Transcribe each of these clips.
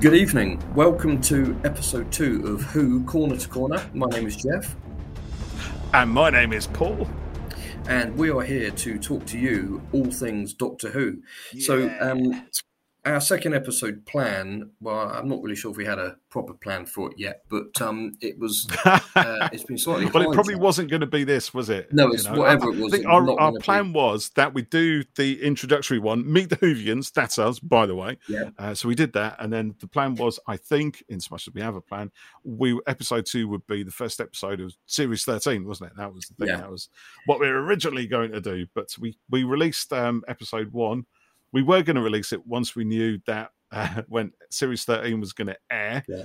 Good evening. Welcome to episode two of Who Corner to Corner. My name is Jeff. And my name is Paul. And we are here to talk to you all things Doctor Who. Yeah. So, um, our second episode plan well i'm not really sure if we had a proper plan for it yet but um it was uh, it's been slightly well it probably wasn't going to be this was it no it's you know? whatever it was I think our, our plan be. was that we do the introductory one meet the Whovians that's us by the way yeah uh, so we did that and then the plan was i think in so much as we have a plan we episode two would be the first episode of series 13 wasn't it that was the thing yeah. that was what we were originally going to do but we we released um episode one we were going to release it once we knew that uh, when Series 13 was going to air. Yeah.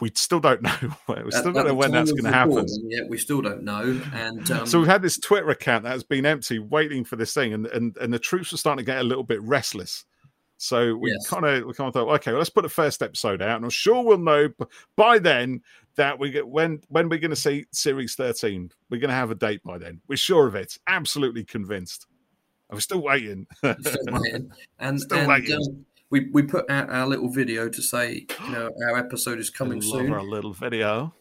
We still don't know. We still don't know when that's going to happen. Yeah, we still don't know. And um... so we've had this Twitter account that has been empty, waiting for this thing, and and, and the troops are starting to get a little bit restless. So we yes. kind of we kind of thought, okay, well, let's put the first episode out, and I'm sure we'll know by then that we get when when we're going to see Series 13. We're going to have a date by then. We're sure of it. Absolutely convinced. I'm still waiting. still waiting. And, still and waiting. Um, we, we put out our little video to say, you know, our episode is coming soon. Our little video.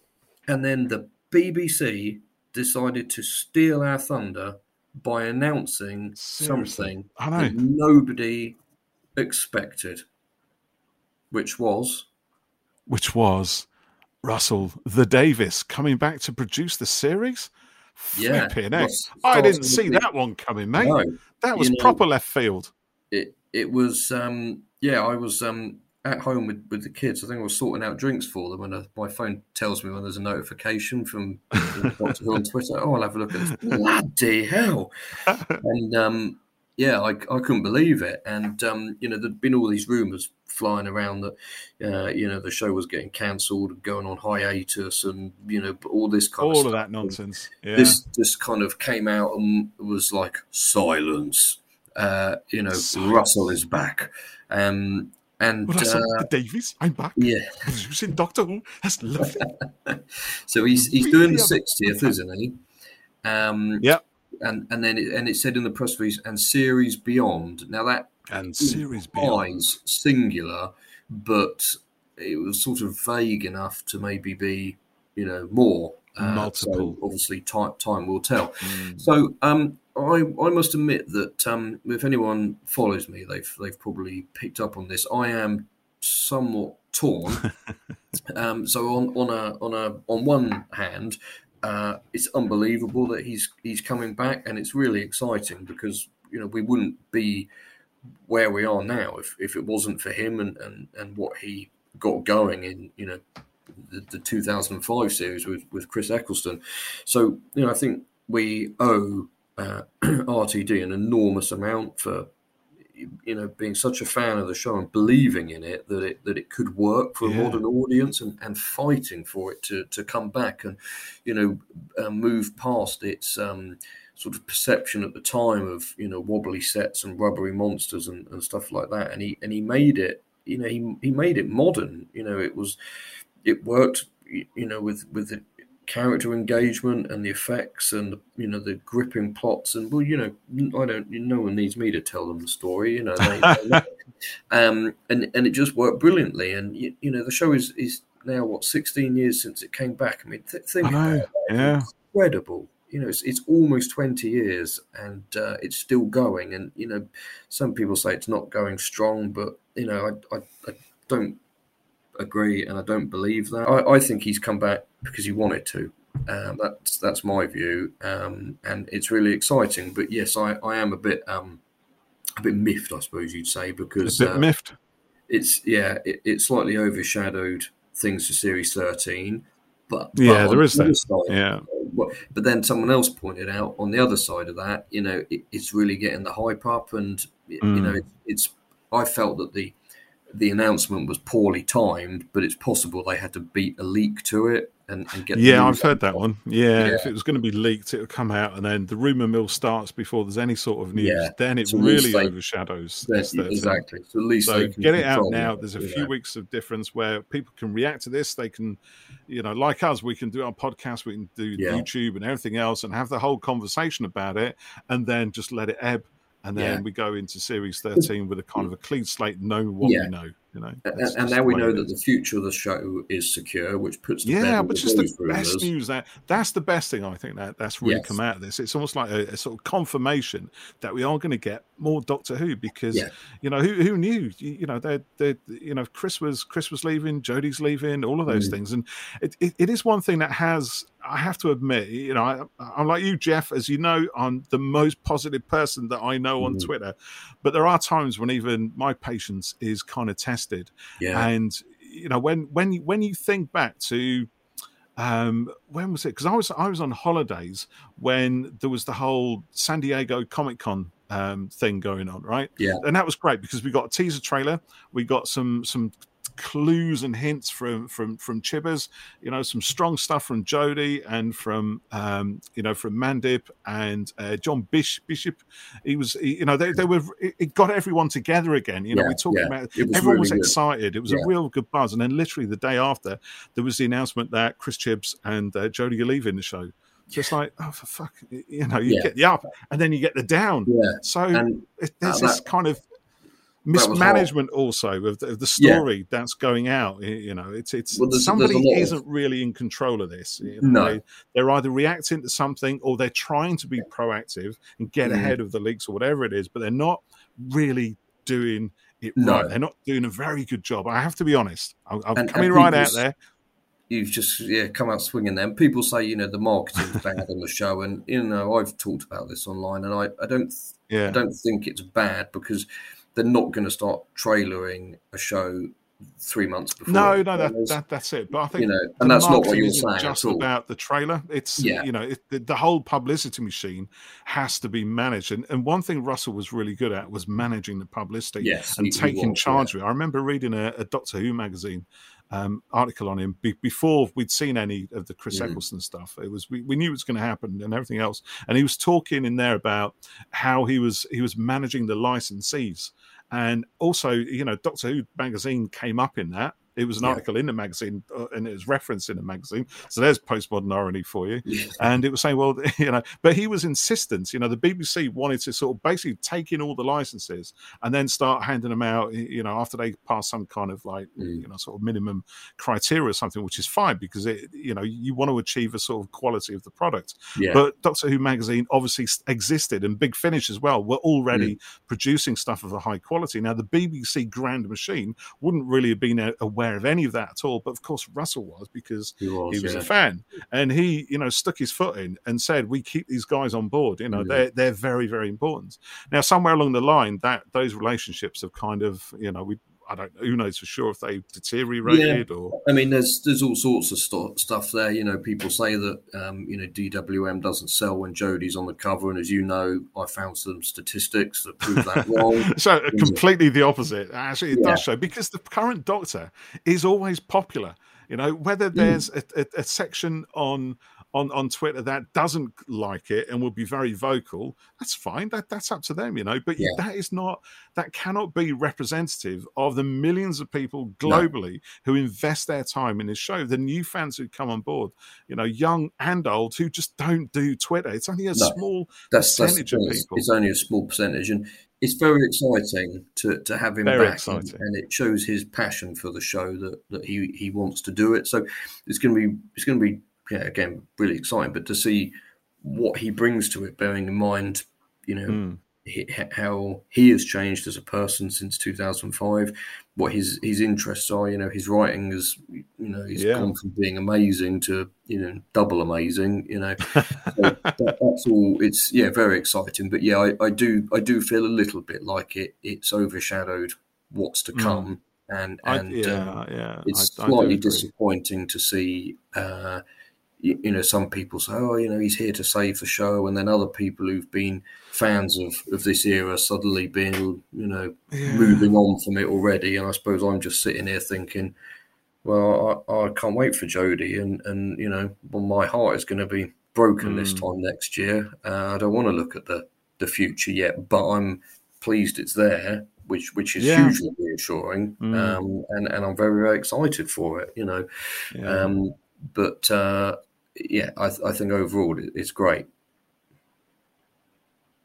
And then the BBC decided to steal our thunder by announcing Seriously? something that nobody expected, which was. Which was Russell T Davies coming back to produce the series? Yeah, I didn't see that one coming, mate. No, that was proper know, left field. It it was um, yeah. I was um, at home with, with the kids. I think I was sorting out drinks for them, and uh, my phone tells me when there's a notification from Doctor Who on Twitter. Oh, I'll have a look at this. Bloody hell! And um, yeah, I, I couldn't believe it. And um, you know, there'd been all these rumours flying around that uh, you know the show was getting cancelled, going on hiatus, and you know all this kind all of, of that nonsense. Yeah. This just kind of came out and was like silence. Uh, you know, silence. Russell is back. Um, and Russell uh, Davies, I'm back. Yeah, producing Doctor Who. That's lovely. so he's he's doing the sixtieth, isn't he? Um, yeah and and then it, and it said in the press release and series beyond. Now that and series beyond singular, but it was sort of vague enough to maybe be you know more uh, multiple. So obviously, time time will tell. Mm. So um, I I must admit that um, if anyone follows me, they've they've probably picked up on this. I am somewhat torn. um, so on on a on a on one hand, uh, it's unbelievable that he's he's coming back, and it's really exciting because you know we wouldn't be where we are now if, if it wasn't for him and, and, and what he got going in you know the, the 2005 series with, with Chris Eccleston. So you know I think we owe uh, RTD an enormous amount for you know being such a fan of the show and believing in it that it that it could work for yeah. a modern audience and, and fighting for it to to come back and you know uh, move past its um, sort of perception at the time of you know wobbly sets and rubbery monsters and, and stuff like that. And he and he made it you know he, he made it modern. You know it was it worked you know with with the character engagement and the effects and you know the gripping plots. And well you know I don't no one needs me to tell them the story you know they, they, um and and it just worked brilliantly. And you, you know the show is is now what 16 years since it came back. I mean th- think I know. yeah. incredible you know it's, it's almost 20 years and uh, it's still going and you know some people say it's not going strong but you know I, I, I don't agree, and I don't believe that. I, I think he's come back because he wanted to. Um, that's that's my view, um, and it's really exciting. But yes, I, I am a bit um, a bit miffed, I suppose you'd say, because a bit uh, miffed. It's yeah, it, it, slightly overshadowed things for Series thirteen. But, yeah, there is that. Side, yeah. But then someone else pointed out on the other side of that, you know, it, it's really getting the hype up, and mm. you know, it, it's. I felt that the the announcement was poorly timed, but it's possible they had to beat a leak to it and, and get. Yeah, I've heard that one. Yeah, yeah, if it was going to be leaked, it would come out, and then the rumor mill starts before there's any sort of news. Yeah. Then it so really they, overshadows. Exactly. So at least so get it out now. It, there's a few weeks of difference where people can react to this. They can, you know, like us, we can do our podcast, we can do yeah. YouTube and everything else, and have the whole conversation about it, and then just let it ebb and then yeah. we go into series 13 with a kind of a clean slate knowing what yeah. we know You know, and, and now we know that the future of the show is secure, which puts yeah, but just the best news that that's the best thing I think that that's really yes. come out of this. It's almost like a, a, sort of confirmation that we are going to get more Doctor Who because yeah. you know who who knew you, you know they they you know Chris was Chris was leaving, Jodie's leaving, all of those mm. things, and it, it, it is one thing that has I have to admit, you know, I, am like you, Jeff. As you know, I'm the most positive person that I know on mm. Twitter. But there are times when even my patience is kind of tested. Yeah. And you know, when when when you think back to um when was it? Because i was i was on holidays when there was the whole san diego comic con um thing going on right? Yeah. And that was great because we got a teaser trailer we got some some clues and hints from from from Chibbers. You know, some strong stuff from Jodie and from um, you know from Mandip and uh, John Bish, Bishop. He was, he, you know, they, they were. It got everyone together again. You know, yeah, we talked yeah. about was everyone really was excited. Good. It was yeah. a real good buzz. And then literally the day after, there was the announcement that Chris Chibbs and uh, Jodie are leaving the show just like oh for fuck you know you get the up and then you get the down yeah so and, there's uh, this kind of mismanagement also of the, of the story yeah. that's going out. You know, it's it's well, there's, somebody there's isn't really in control of this. You know, no, they, are either reacting to something or they're trying to be proactive and get mm. ahead of the leaks or whatever it is, but they're not really doing it no. right. They're not doing a very good job. I have to be honest. I'm, I'm and, coming and right out there. You've just yeah come out swinging them. People say you know the marketing's bad on the show, and you know I've talked about this online, and I, I don't yeah. I don't think it's bad because they're not going to start trailering a show three months before. No, no, that, that, that's it. But I think you know, and that's not what you're saying. Just about the trailer, it's yeah. you know, it, the, the, whole publicity machine has to be managed. And, and one thing Russell was really good at was managing the publicity yes, and he, taking was, charge yeah. of it. I remember reading a, a Doctor Who magazine um, article on him be- before we'd seen any of the Chris mm. Eccleston stuff. It was we, we knew it was going to happen and everything else. And he was talking in there about how he was he was managing the licensees and also, you know, Doctor Who magazine came up in that. It was an yeah. article in the magazine uh, and it was referenced in the magazine. So there's postmodern irony for you. Yeah. And it was saying, well, you know, but he was insistent. You know, the BBC wanted to sort of basically take in all the licenses and then start handing them out, you know, after they pass some kind of like, mm. you know, sort of minimum criteria or something, which is fine because it, you know, you want to achieve a sort of quality of the product. Yeah. But Doctor Who magazine obviously existed and Big Finish as well were already mm. producing stuff of a high quality. Now, the BBC Grand Machine wouldn't really have been aware aware of any of that at all. But of course, Russell was because he was, he was yeah. a fan, and he, you know, stuck his foot in and said, "We keep these guys on board. You know, yeah. they're they're very very important." Now, somewhere along the line, that those relationships have kind of, you know, we I don't know. Who knows for sure if they deteriorated yeah. or? I mean, there's there's all sorts of st- stuff there. You know, people say that um, you know DWM doesn't sell when Jodie's on the cover, and as you know, I found some statistics that prove that wrong. so completely the opposite. Actually, it yeah. does show because the current Doctor is always popular. You know, whether mm. there's mm. a, a, a, section on on on Twitter that doesn't like it and will be very vocal, that's fine. That that's up to them, you know. But yeah. that is not that cannot be representative of the millions of people globally no. who invest their time in this show. The new fans who come on board, you know, young and old, who just don't do Twitter. It's only a no, small that's, percentage that's, of people. It's only a small percentage, and it's very exciting to, to have him very back, and, and, it shows his passion for the show that, that he, he wants to do it. So it's going to be it's going to be yeah, again, really exciting. But to see what he brings to it, bearing in mind, you know, mm. he, how he has changed as a person since 2005, what his his interests are. You know, his writing has, you know, he's yeah. gone from being amazing to you know double amazing. You know, so that, that's all. It's yeah, very exciting. But yeah, I, I, do I do feel a little bit like it. It's overshadowed what's to hmm. come. Mm. And and I, yeah, um, yeah, it's I, slightly disappointing to see uh, you, you, know, some people say, oh, you know, he's here to save the show, and then other people who've been fans of, of this era suddenly being, you know, yeah. moving on from it already. And I suppose I'm just sitting here thinking, well, I, I can't wait for Jodie, and and you know, well, my heart is going to be broken mm. this time next year. Uh, I don't want to look at the the future yet, but I'm pleased it's there, which which is yeah. hugely reassuring, mm. um, and and I'm very very excited for it. You know, yeah. um, but uh, yeah, I, I think overall it's great.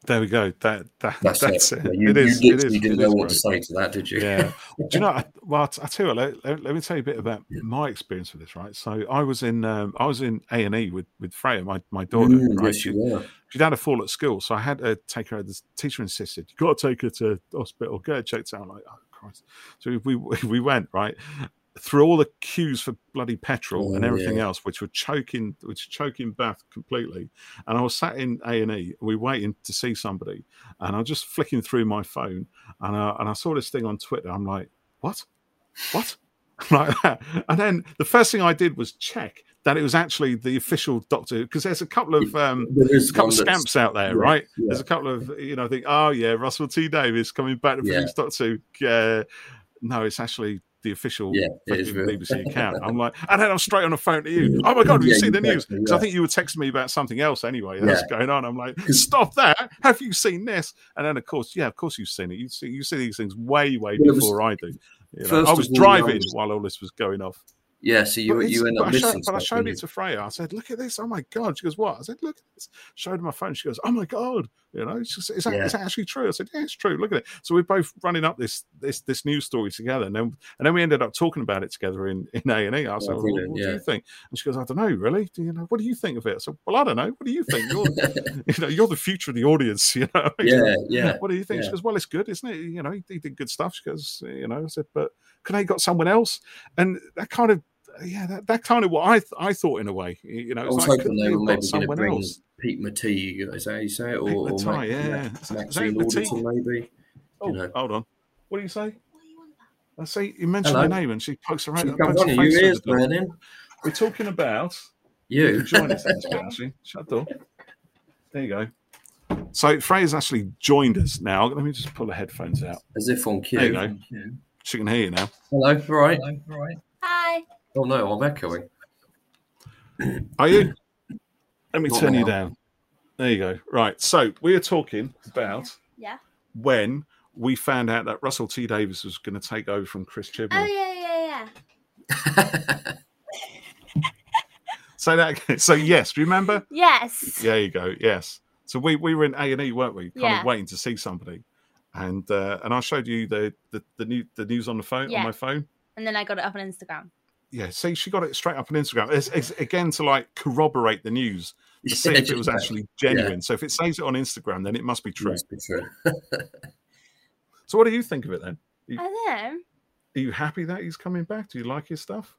There we go. That, that that's, that's it. it. You, it is. You it is. didn't it know what to say to that, did you? Yeah. Do you know? Well, I tell you what. Let, let, me tell you a bit about my experience with this. Right. So I was in um, I was in A and E with with Freya, my my daughter. Mm, right? yes, She, you were. she'd had a fall at school, so I had to take her. The teacher insisted, "You got to take her to hospital, get her checked out." I'm like, oh Christ! So we we went right through all the queues for bloody petrol Oh, and everything yeah. else, which were choking, which choking Bath completely. And I was sat in A and E, we waiting to see somebody, and I was just flicking through my phone, and I, and I saw this thing on Twitter. I'm like, what, what, like that. And then the first thing I did was check that it was actually the official doctor, because there's a couple of um, There is a couple of scamps out there, yeah, right? yeah. There's a couple of you know, think, oh yeah, Russell T Davies coming back to Yeah. produce Doctor. Uh, no, it's actually the official Yeah, it is fucking real. BBC account. I'm like, and then I'm straight on the phone to you. Oh my god, have you Yeah, seen the news? Because I think you were texting me about something else anyway. That's Yeah. going on. I'm like, stop that! Have you seen this? And then of course, yeah, of course you've seen it. You see, you see these things way, way Well, it was- before I do. You know, I was all, driving I was- while all this was going off. Yeah, so you, you end up I missing showed, but I showed it to Freya. I said, "Look at this! Oh my god!" She goes, "What?" I said, "Look at this." Showed her my phone. She goes, "Oh my god!" You know, it's just, is, that, Yeah. is that actually true? I said, "Yeah, it's true. Look at it." So we're both running up this this this news story together, and then and then we ended up talking about it together in in A and E. I oh, said, Oh, well, brilliant, "What do yeah. you think?" And she goes, "I don't know, really. Do you know? What do you think of it?" I said, "Well, I don't know. What do you think? You're you know you're the future of the audience. You know." Yeah, yeah. What do you think? She goes, Well, it's good, isn't it? You know, he, he did good stuff. She goes, You know, I said, But could I got someone else? And that kind of, yeah, that, that kind of what I th- I thought in a way. You know, I was like, hoping they they were maybe going to someone bring else? Pete Matee, is that how you say it? Or, Pete or Matee, yeah. Mac- Is that Maxine Matee? Maybe? Oh, you know. hold on. What do you say? I say you mentioned Hello. her name and she pokes around. She pokes her you ears burning? We're talking about you You. join us actually. Shut the door. There you go. So Freya's actually joined us now. Let me just pull the headphones out. As if on cue. There you go. She can hear you now. Hello, all right. Hi. Oh no, I'm echoing. Are you? Let me Not turn you down. There you go. Right. So we are talking about Yeah. when we found out that Russell T Davies was going to take over from Chris Chibnall. Oh yeah, yeah, yeah. So that so yes, remember? Yes. There you go. Yes. So we, we were in A and E, weren't we? Kind Yeah. of waiting to see somebody, and uh, and I showed you the the the, new, the news on the phone Yeah. on my phone. And then I got it up on Instagram. Yeah. See, she got it straight up on Instagram. It's, it's again to like corroborate the news to see if it was actually genuine. So if it says it on Instagram, then it must be true. Must be true. So what do you think of it then? I don't know. Are you happy that he's coming back? Do you like his stuff?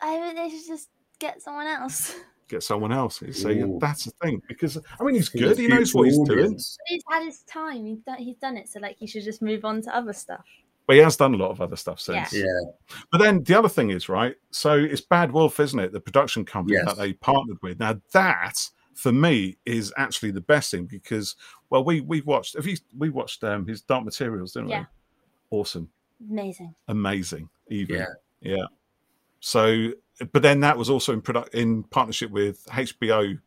I think they should just get someone else. Get someone else. You see, Ooh. that's the thing. Because I mean, he's good. He knows what he's future doing. He's had his time. He's done, he's done it. So like, he should just move on to other stuff. But he has done a lot of other stuff since. Yeah. Yeah, But then the other thing is right. So it's Bad Wolf, isn't it? The production company Yes. that they partnered with. Now that for me is actually the best thing because well, we we watched. Have you we watched um, his Dark Materials, didn't Yeah. we? Awesome, Amazing. amazing, even yeah. yeah. So, but then that was also in product in partnership with HBO,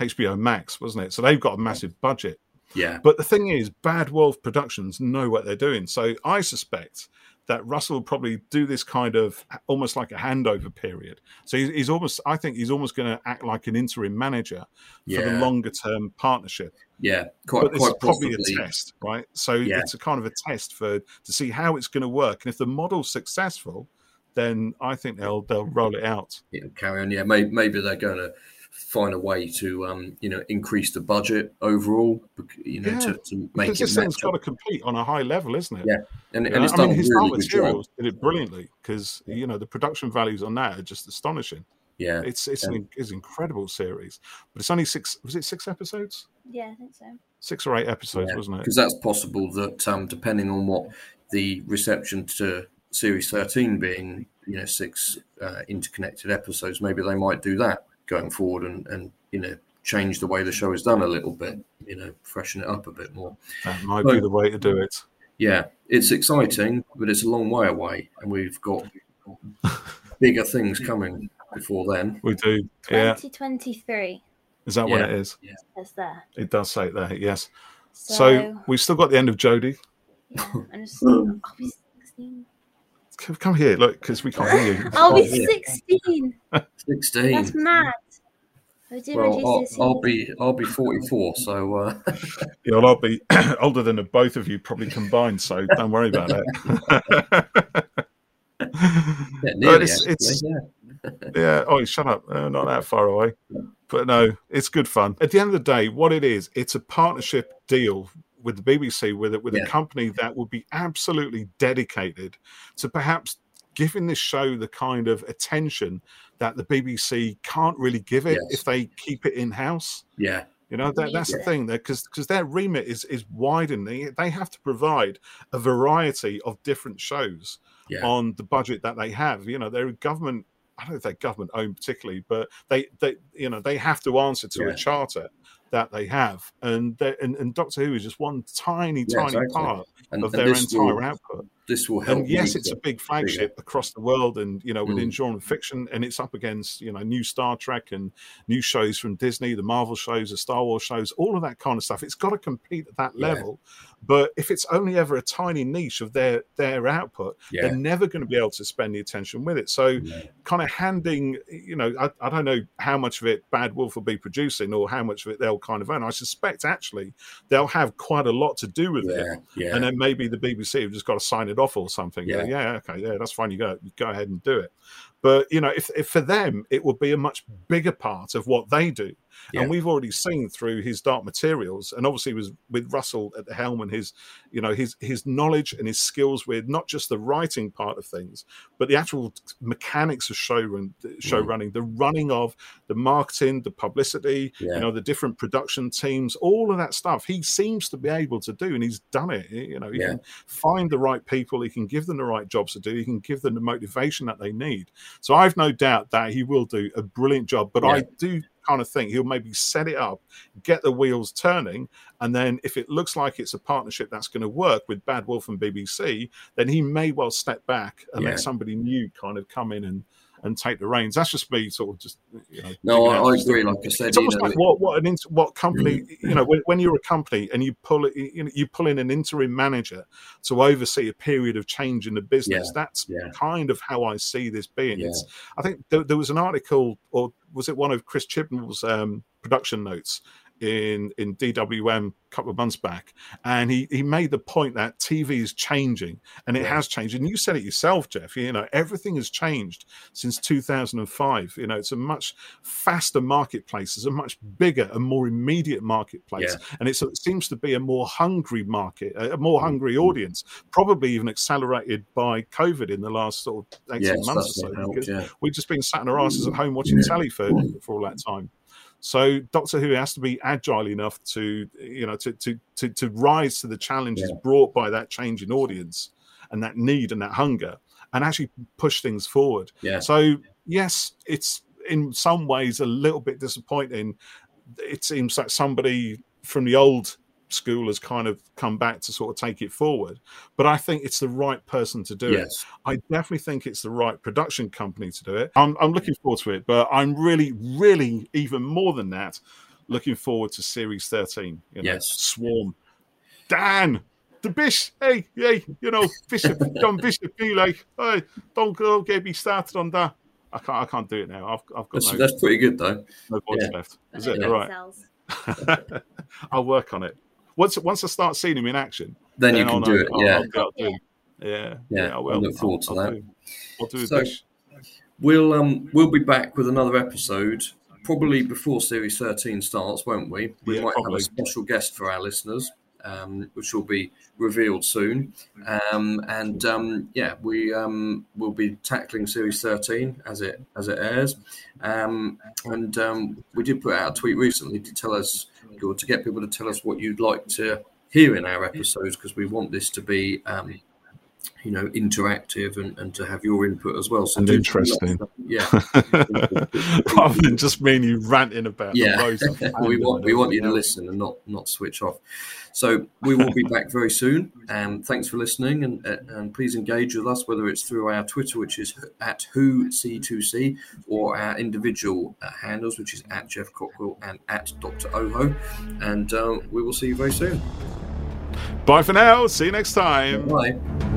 HBO Max, wasn't it? So they've got a massive budget. Yeah, But the thing is, Bad Wolf Productions know what they're doing. So I suspect that Russell will probably do this kind of almost like a handover period. So he's, he's almost, I think he's almost going to act like an interim manager for the longer term partnership. yeah. Quite, But this is probably possibly. a test, right? So Yeah. it's a kind of a test for to see how it's going to work. And if the model's successful, then I think they'll they'll roll it out. Yeah, carry on. Yeah, maybe, maybe they're going to find a way to, um, you know, increase the budget overall. bec- You know, Yeah, to, to make Because it this thing's match got to compete on a high level, isn't it? Yeah, and, You and know, it's I done mean, his really Dark good job. materials did it brilliantly because you know the production values on that are just astonishing. Yeah, It's it's an it's an incredible series, but it's only six. Was it six episodes? Yeah, I think so. Six or eight episodes, wasn't it? because that's possible that um, depending on what the reception to series 13 being you know six uh, interconnected episodes maybe they might do that going forward and and you know change the way the show is done a little bit you know freshen it up a bit more That might be the way to do it. yeah it's exciting but it's a long way away and we've got bigger things coming before then We do. Yeah, 2023 is that what Yeah. it is? is there. It does say it there. Yes. So, So, we've still got the end of Jodie. yeah, Come, come here, look, because we can't hear you. I'll be Oh, 16. 16 That's mad. well, I'll, I'll, be I'll be 44, so uh... yeah, well, I'll be older than the both of you probably combined. So don't worry about it. yeah, nearly, it's, it's yeah. yeah. Oh, shut up! Uh, not that far away, but no, it's good fun. At the end of the day, what it is, it's a partnership deal with the BBC, with it with yeah. a company that would be absolutely dedicated to perhaps giving this show the kind of attention that the BBC can't really give it yes. if they keep it in house. Yeah. You know that, that's yeah. the thing, because because their remit is is widening. They have to provide a variety of different shows yeah. on the budget that they have. You know, they're a government. I don't know if they're government owned particularly, but they they you know they have to answer to yeah. a charter that they have, and, and and Doctor Who is just one tiny, yeah, tiny exactly. part and, of and their entire will, output. This will help. And yes, it's a big flagship bigger. across the world, and you know within mm. genre fiction, and it's up against you know new Star Trek and new shows from Disney, the Marvel shows, the Star Wars shows, all of that kind of stuff. It's got to compete at that level. Yeah. But if it's only ever a tiny niche of their their output, yeah. they're never going to be able to spend the attention with it. So, yeah. kind of handing, you know, I, I, don't know how much of it Bad Wolf will be producing or how much of it they'll kind of own. I suspect actually they'll have quite a lot to do with it, and then maybe the BBC have just got to sign it off or something. Yeah, yeah, okay, yeah, that's fine. You go, you go ahead and do it. But you know, if, if for them it would be a much bigger part of what they do yeah. And we've already seen through his Dark Materials, and obviously was with Russell at the helm and his, you know, his his knowledge and his skills with not just the writing part of things, but the actual mechanics of show run, show mm. running, the running of the marketing, the publicity, yeah. you know, the different production teams, all of that stuff. He seems to be able to do, and he's done it. You know, he yeah. can find the right people, he can give them the right jobs to do, he can give them the motivation that they need. So I've no doubt that he will do a brilliant job. But I do kind of thing. He'll maybe set it up, get the wheels turning, and then if it looks like it's a partnership that's going to work with Bad Wolf and BBC, then he may well step back and yeah. let somebody new kind of come in and and take the reins. That's just me, sort of just. You know, no, I, I agree. Like I said, it's almost know, like what what an what company mm-hmm. you know when, when, you're a company and you pull it, you, know, you pull in an interim manager to oversee a period of change in the business. Yeah, that's yeah. kind of how I see this being. Yeah. It's, I think there, there, was an article, or was it one of Chris Chibnall's um, production notes in in DWM a couple of months back, and he he made the point that TV is changing, and it yeah. has changed. And you said it yourself, Jeff. You know, everything has changed since 2005. You know, it's a much faster marketplace. It's a much bigger and more immediate marketplace, yeah. and it seems to be a more hungry market, a more mm-hmm. hungry audience. Probably even accelerated by COVID in the last sort of 18 yes, months or so. Helped, because yeah. we've just been sat in our asses at home watching telly for for all that time. So Doctor Who has to be agile enough to, you know, to to to, to rise to the challenges yeah. brought by that change in audience and that need and that hunger, and actually push things forward. Yeah. So yes, it's in some ways a little bit disappointing. It seems like somebody from the old school has kind of come back to sort of take it forward. But I think it's the right person to do yes. it. I definitely think it's the right production company to do it. I'm, I'm looking forward to it, but I'm really, really, even more than that, looking forward to Series 13. You know, yes. Swarm. Dan, the Bish, hey, hey, you know, Bishop, Don Bishop, be like, hey, don't go get me started on that. I can't, I can't do it now. I've, I've got that's, no, that's pretty good though. No voice yeah. left. Is it yeah. all right? I'll work on it once once I start seeing him in action, then, then you can I'll do it. I'll, yeah. I'll yeah. yeah, yeah, I will. I look forward to that. I'll do, so, we'll um we'll be back with another episode probably before series 13 starts won't we we yeah, might probably. have a special guest for our listeners um, which will be revealed soon. Um, and um, yeah we um, will be tackling series 13 as it as it airs. Um, and um, we did put out a tweet recently to tell us or to get people to tell us what you'd like to hear in our episodes because we want this to be you know interactive and, and to have your input as well. So and interesting. yeah. Rather than just me and you ranting about yeah. we want we want you to listen and not not switch off. So we will be back very soon. And um, thanks for listening and, uh, and please engage with us whether it's through our twitter which is at who c2c or our individual uh, handles which is at jeff cockrell and at dr oho. And um, we will see you very soon. Bye for now. See you next time. Bye